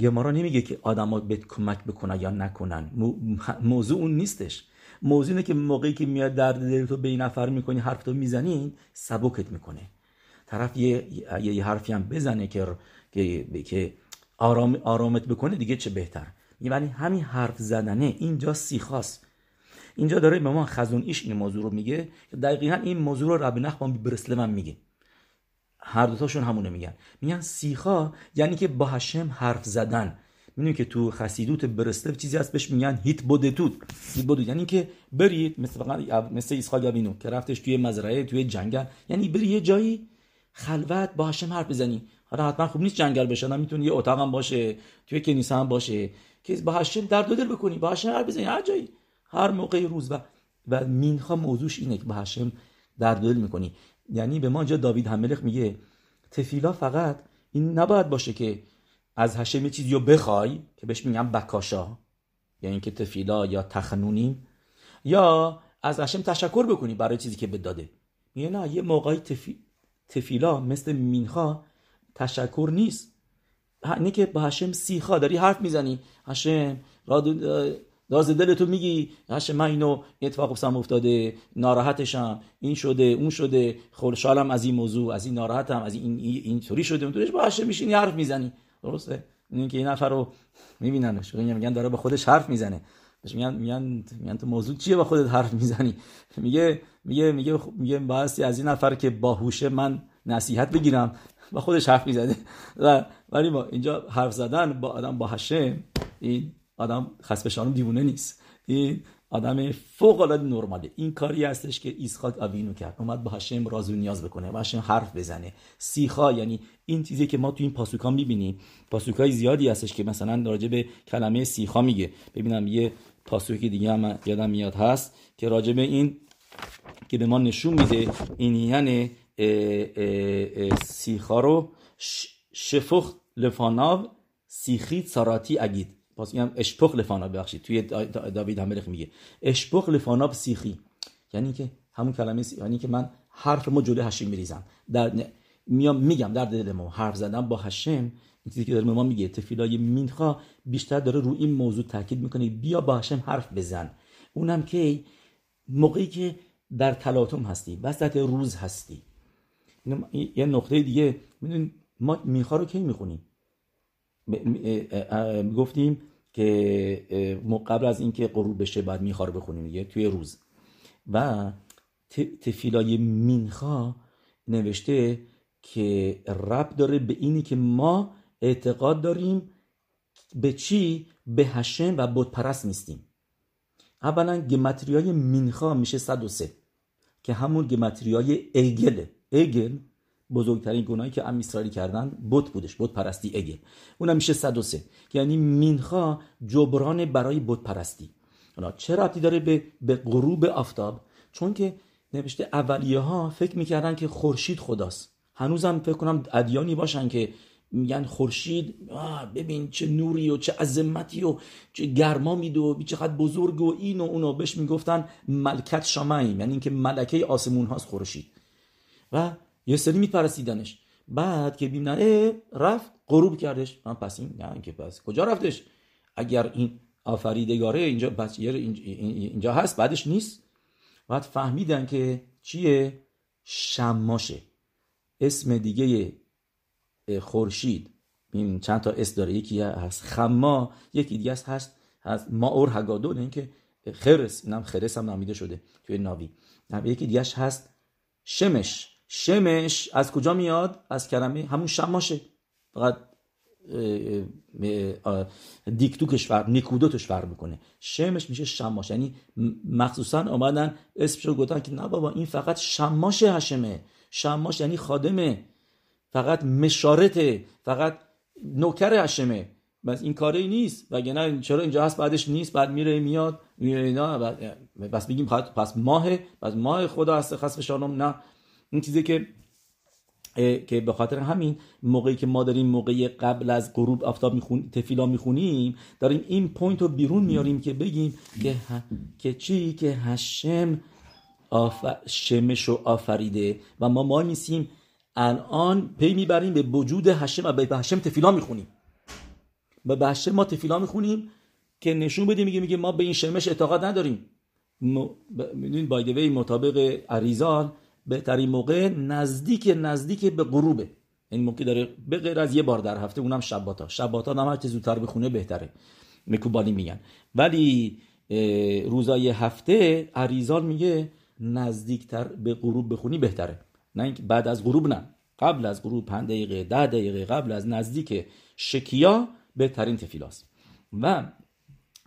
گمارا نمیگه که آدما به کمک بکنن یا نکنن. موضوع اون نیستش. موضوع اینه که موقعی که میاد درد دل تو به این نفر می‌کنی حرف تو می‌زنی سبکت می‌کنه. طرف یه, یه حرفی هم بزنه که که, که آرام آرامت بکنه دیگه چه بهتر. یعنی همین حرف زدنه. اینجا سیخاست. اینجا داره به ما خزون ایش این موضوع رو میگه. دقیقا این موضوع رو رب نخبان برسله من میگه. هر دوتاشون همونه میگن. میگن سیخا یعنی که با هشم حرف زدن. می‌دونی که تو خسیدوت برسلف چیزی هست بهش میگن هیت بودتود هیت بودت یعنی که برید مثل فقط مثل اسحاق یابینو که رفتش توی مزرعه توی جنگل. یعنی بری یه جایی خلوت با هشم حرف بزنی. حالا حتما خوب نیست جنگل بشه می‌تونی یه اتاق هم باشه توی کنیسه هم باشه که با هشم درد دل بکنی با هشم حرف بزنی. هر جایی هر موقع روز. و و مینخا موضوعش اینه که با هشم درد دل می‌کنی. یعنی به ما جا داوید هملخ میگه تفیلا فقط این نباید باشه که از هشم یه چیزی رو بخوای که بهش میگم بکاشا. یعنی که تفیلا یا تخنونیم یا از هشم تشکر بکنی برای چیزی که به داده. میگه نه یه موقعی تفی... تفیلا مثل مینخا تشکر نیست. اینه که با هشم سیخا داری حرف می‌زنی. هشم راز دلتو میگی هشم من اینو اتفاق بسم افتاده ناراحتشم این شده اون شده خوشحالم از این موضوع از این ناراحتم از این اینطوری شده. اونطوریش با هشم میشینی حرف می‌زنی. درسته؟ این که این نفر رو میبیننش. میگن داره به خودش حرف می‌زنه. بهش میگن میگن میگن تو موضوع چیه با خودت حرف می‌زنی؟ میگه میگه میگه میگه باستی از این نفر که باهوشه من نصیحت بگیرم. با خودش حرف می‌زنه. ولی با اینجا حرف زدن با آدم با این آدم خسبشانم دیوونه نیست. این آدم فوق العاده نرماله. این کاری هستش که ایسخاک آوینو کرد. اومد با هشم راز و نیاز بکنه. با هشم حرف بزنه. سیخا یعنی این چیزی که ما تو این پاسوکا می‌بینیم پاسوکای زیادی هستش که مثلا راجع به کلمه سیخا میگه. ببینم یه پاسوکی دیگه هم یادم میاد هست که راجع به این که به ما نشون میده این یعنی سیخا رو شفخ لفاناو سیخی ساراتی اگید. پس میگم اشپخ لفانا ببخشید. توی داوید هملخ میگه. اشپخ لفانا سیخی. یعنی که همون کلمه سی... یعنی که من حرف ما جلوی هشم میریزم. در میام میگم در دل ما حرف زدن با هشم. این چیزی که داره ما میگه. تفیلای مینخا بیشتر داره رو این موضوع تاکید می‌کنه. بیا با هشم حرف بزن. اونم که موقعی که در تلاطم هستی. وسط روز هستی. یه نقطه دیگه. می‌دونی ما مینخا رو کی می‌خونیم؟ گفتیم که قبل از اینکه غروب بشه بعد رو بخونیم دیگه توی روز. و تفیلای مینخا نوشته که رب داره به اینی که ما اعتقاد داریم به چی؟ به هشم و بود پرست نیستیم. اولا گمتریای مینخا میشه 103 که همون گمتریای ایگله ایگل بزرگترین گناهی که ام کردن بت بودش بت پرستی اگل اونم میشه 103 یعنی مینخا جبران برای بت پرستی. حالا چه ربطی داره به, به غروب آفتاب؟ چون که نوشته اولیه ها فکر می‌کردن که خورشید خداست. هنوزم فکر کنم ادیانی باشن که میگن خورشید ببین چه نوری و چه عظمتی و چه گرما میده و چقدر بزرگ و این و اونو بهش می‌گفتن ملکت شامعیم یعنی اینکه ملکه آسمون هاست خورشید. و یه سری میپرسیدنش. بعد که ببینن رفت غروب کردش. من پس این نه که پس کجا رفتش؟ اگر این آفریدگاره اینجا بس اینجا هست بعدش نیست. بعد فهمیدن که چیه؟ شماشه. اسم دیگه خورشید. این چند تا اس داره. یکی هست خما یکی دیگه هست هست ماور هگادون. این که خرس اینم خرس هم نامیده شده توی ناوی. یکی دیگه هست شمش. شمش از کجا میاد از کرمه همون شماشه فقط دیکتوکش فرق نیکودوتش فرق می‌کنه شمش میشه شماش یعنی مخصوصا آمدن اسمشو گفتن که نه بابا این فقط شماش هشمه شماش یعنی خادمه فقط مشارته فقط نوکر هشمه بس این کاری نیست وگرنه چرا اینجا هست بعدش نیست بعد میره میاد نه بس بگیم پس ماه پس ماه خدا هست خاص شانم نه این چیزی که که به خاطر همین موقعی که ما داریم موقعی قبل از غروب آفتاب میخون تفیلا می‌خونیم داریم این پوینت رو بیرون میاریم که بگیم که, که چی؟ که השם آف... שמש رو آفریده و ما ما نیستیم الان پی می‌بریم به وجود השם و به השם תפילה می‌خونیم. و به השם ما תפילה می‌خونیم که نشون بدیم میگه میگه ما به این שמש اعتقاد نداریم. می‌دونید by the way مطابق אריז"ל بهترین موقع نزدیک نزدیک به غروبه. این موقع داره به غیر از یه بار در هفته اونم שבת ا. שבת ا هم هرچه زودتر بخونه بهتره. مکوبانی میگن. ولی روزای هفته عریزان میگه نزدیکتر به غروب بخونی بهتره. نه اینکه بعد از غروب نه. قبل از غروب 5 دقیقه 10 دقیقه قبل از نزدیک شکیا بهترین تفیلاست. و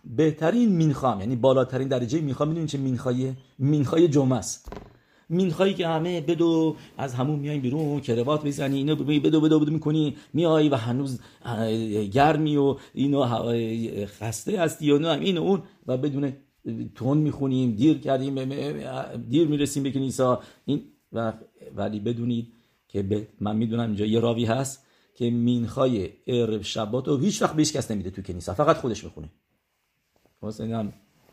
بهترین مینخام یعنی بالاترین درجه مینخا می‌دونین چه مینخای مینخای جمعه است مینخایی که همه بدو از همون میای بیرون کروات بزنی اینو بدو بدو بدو می‌کنی میای و هنوز گرمی و اینو خسته هستی و این و اون و بدون تون می‌خونیم دیر کردیم دیر می‌رسیم به کنیسا این و ولی بدونید که من می‌دونم اینجا یه راوی هست که مینخای ارب شبات و هیچ وقت بهش کس نمیده تو کنیسا فقط خودش می‌خونه. واسه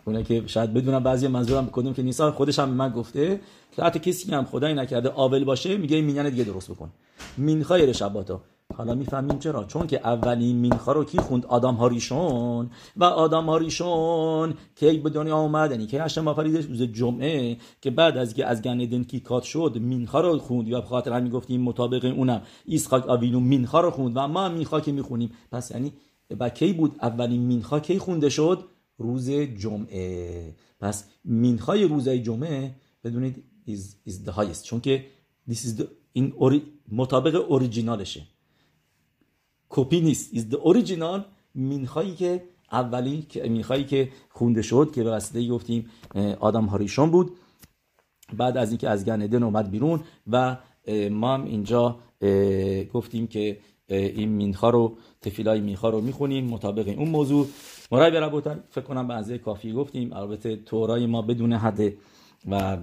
اونه که شاید بدونم بعضی منظورم بکنیم که نیسا خودش هم به من گفته که حتی کسی هم خدایی نکرده آول باشه میگه مینین دیگه درست بکن. مینخای شباتا حالا می‌فهمیم چرا؟ چون که اولین مینخا رو کی خوند؟ آدم هاریشون و آدم هاریشون کی به دنیا آمد یعنی که هشتم آفریدش؟ روز جمعه. که بعد از که از گندن کی کات شد مینخا رو خوند. یا بخاطر همین گفتیم مطابق اونم. ایسخاک آوینو مینخا رو خوند. و ما مینخا که می‌خونیم. پس یعنی با کی بود اولین مینخا کی خونده شد؟ روز جمعه. پس مینخای روزای جمعه بدونید is, is the highest. چون که this is the, این اوری, مطابق اوریجینالشه کپی نیست. Is the original مینخایی که اولی که مینخایی که خونده شد که به وسیله گفتیم آدم هاریشون بود. بعد از اینکه از گندن اومد بیرون و ما هم اینجا گفتیم که این مینخا رو تفیلای مینخا رو می‌خونیم. مطابق اون موضوع. مرای برابوتن فکر کنم به اندازه کافی گفتیم. البته تورای ما بدون حد و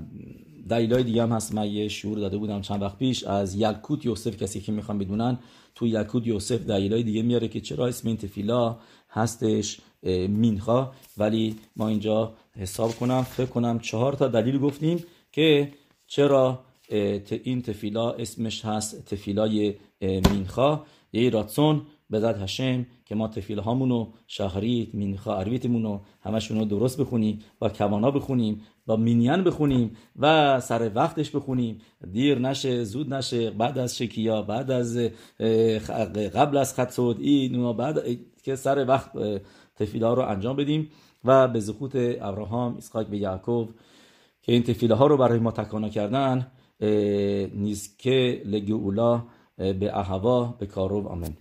دلیلای دیگه هم هست. من یه شعور داده بودم چند وقت پیش از یلکوت یوسف کسی که می‌خوام بدونن تو یلکوت یوسف دلیلای دیگه میاره که چرا اسم این تفیلا هستش مینخا. ولی ما اینجا حساب کنم فکر کنم چهار تا دلیل گفتیم که چرا این تفیلا اسمش هست تفیلای مینخا. یه راتسون به ذات هشم که ما تفیل هامونو شهریت مینخا عربیتمونو همشونو درست بخونیم و کوانا بخونیم و مینیان بخونیم و سر وقتش بخونیم. دیر نشه زود نشه بعد از شکیا بعد از قبل از خطسود این بعد که سر وقت تفیله ها رو انجام بدیم. و به زخوت ابراهام اسحاق به یعقوب که این تفیله ها رو برای ما تکانا کردن نیز که لگولا به احوا به کارو آمن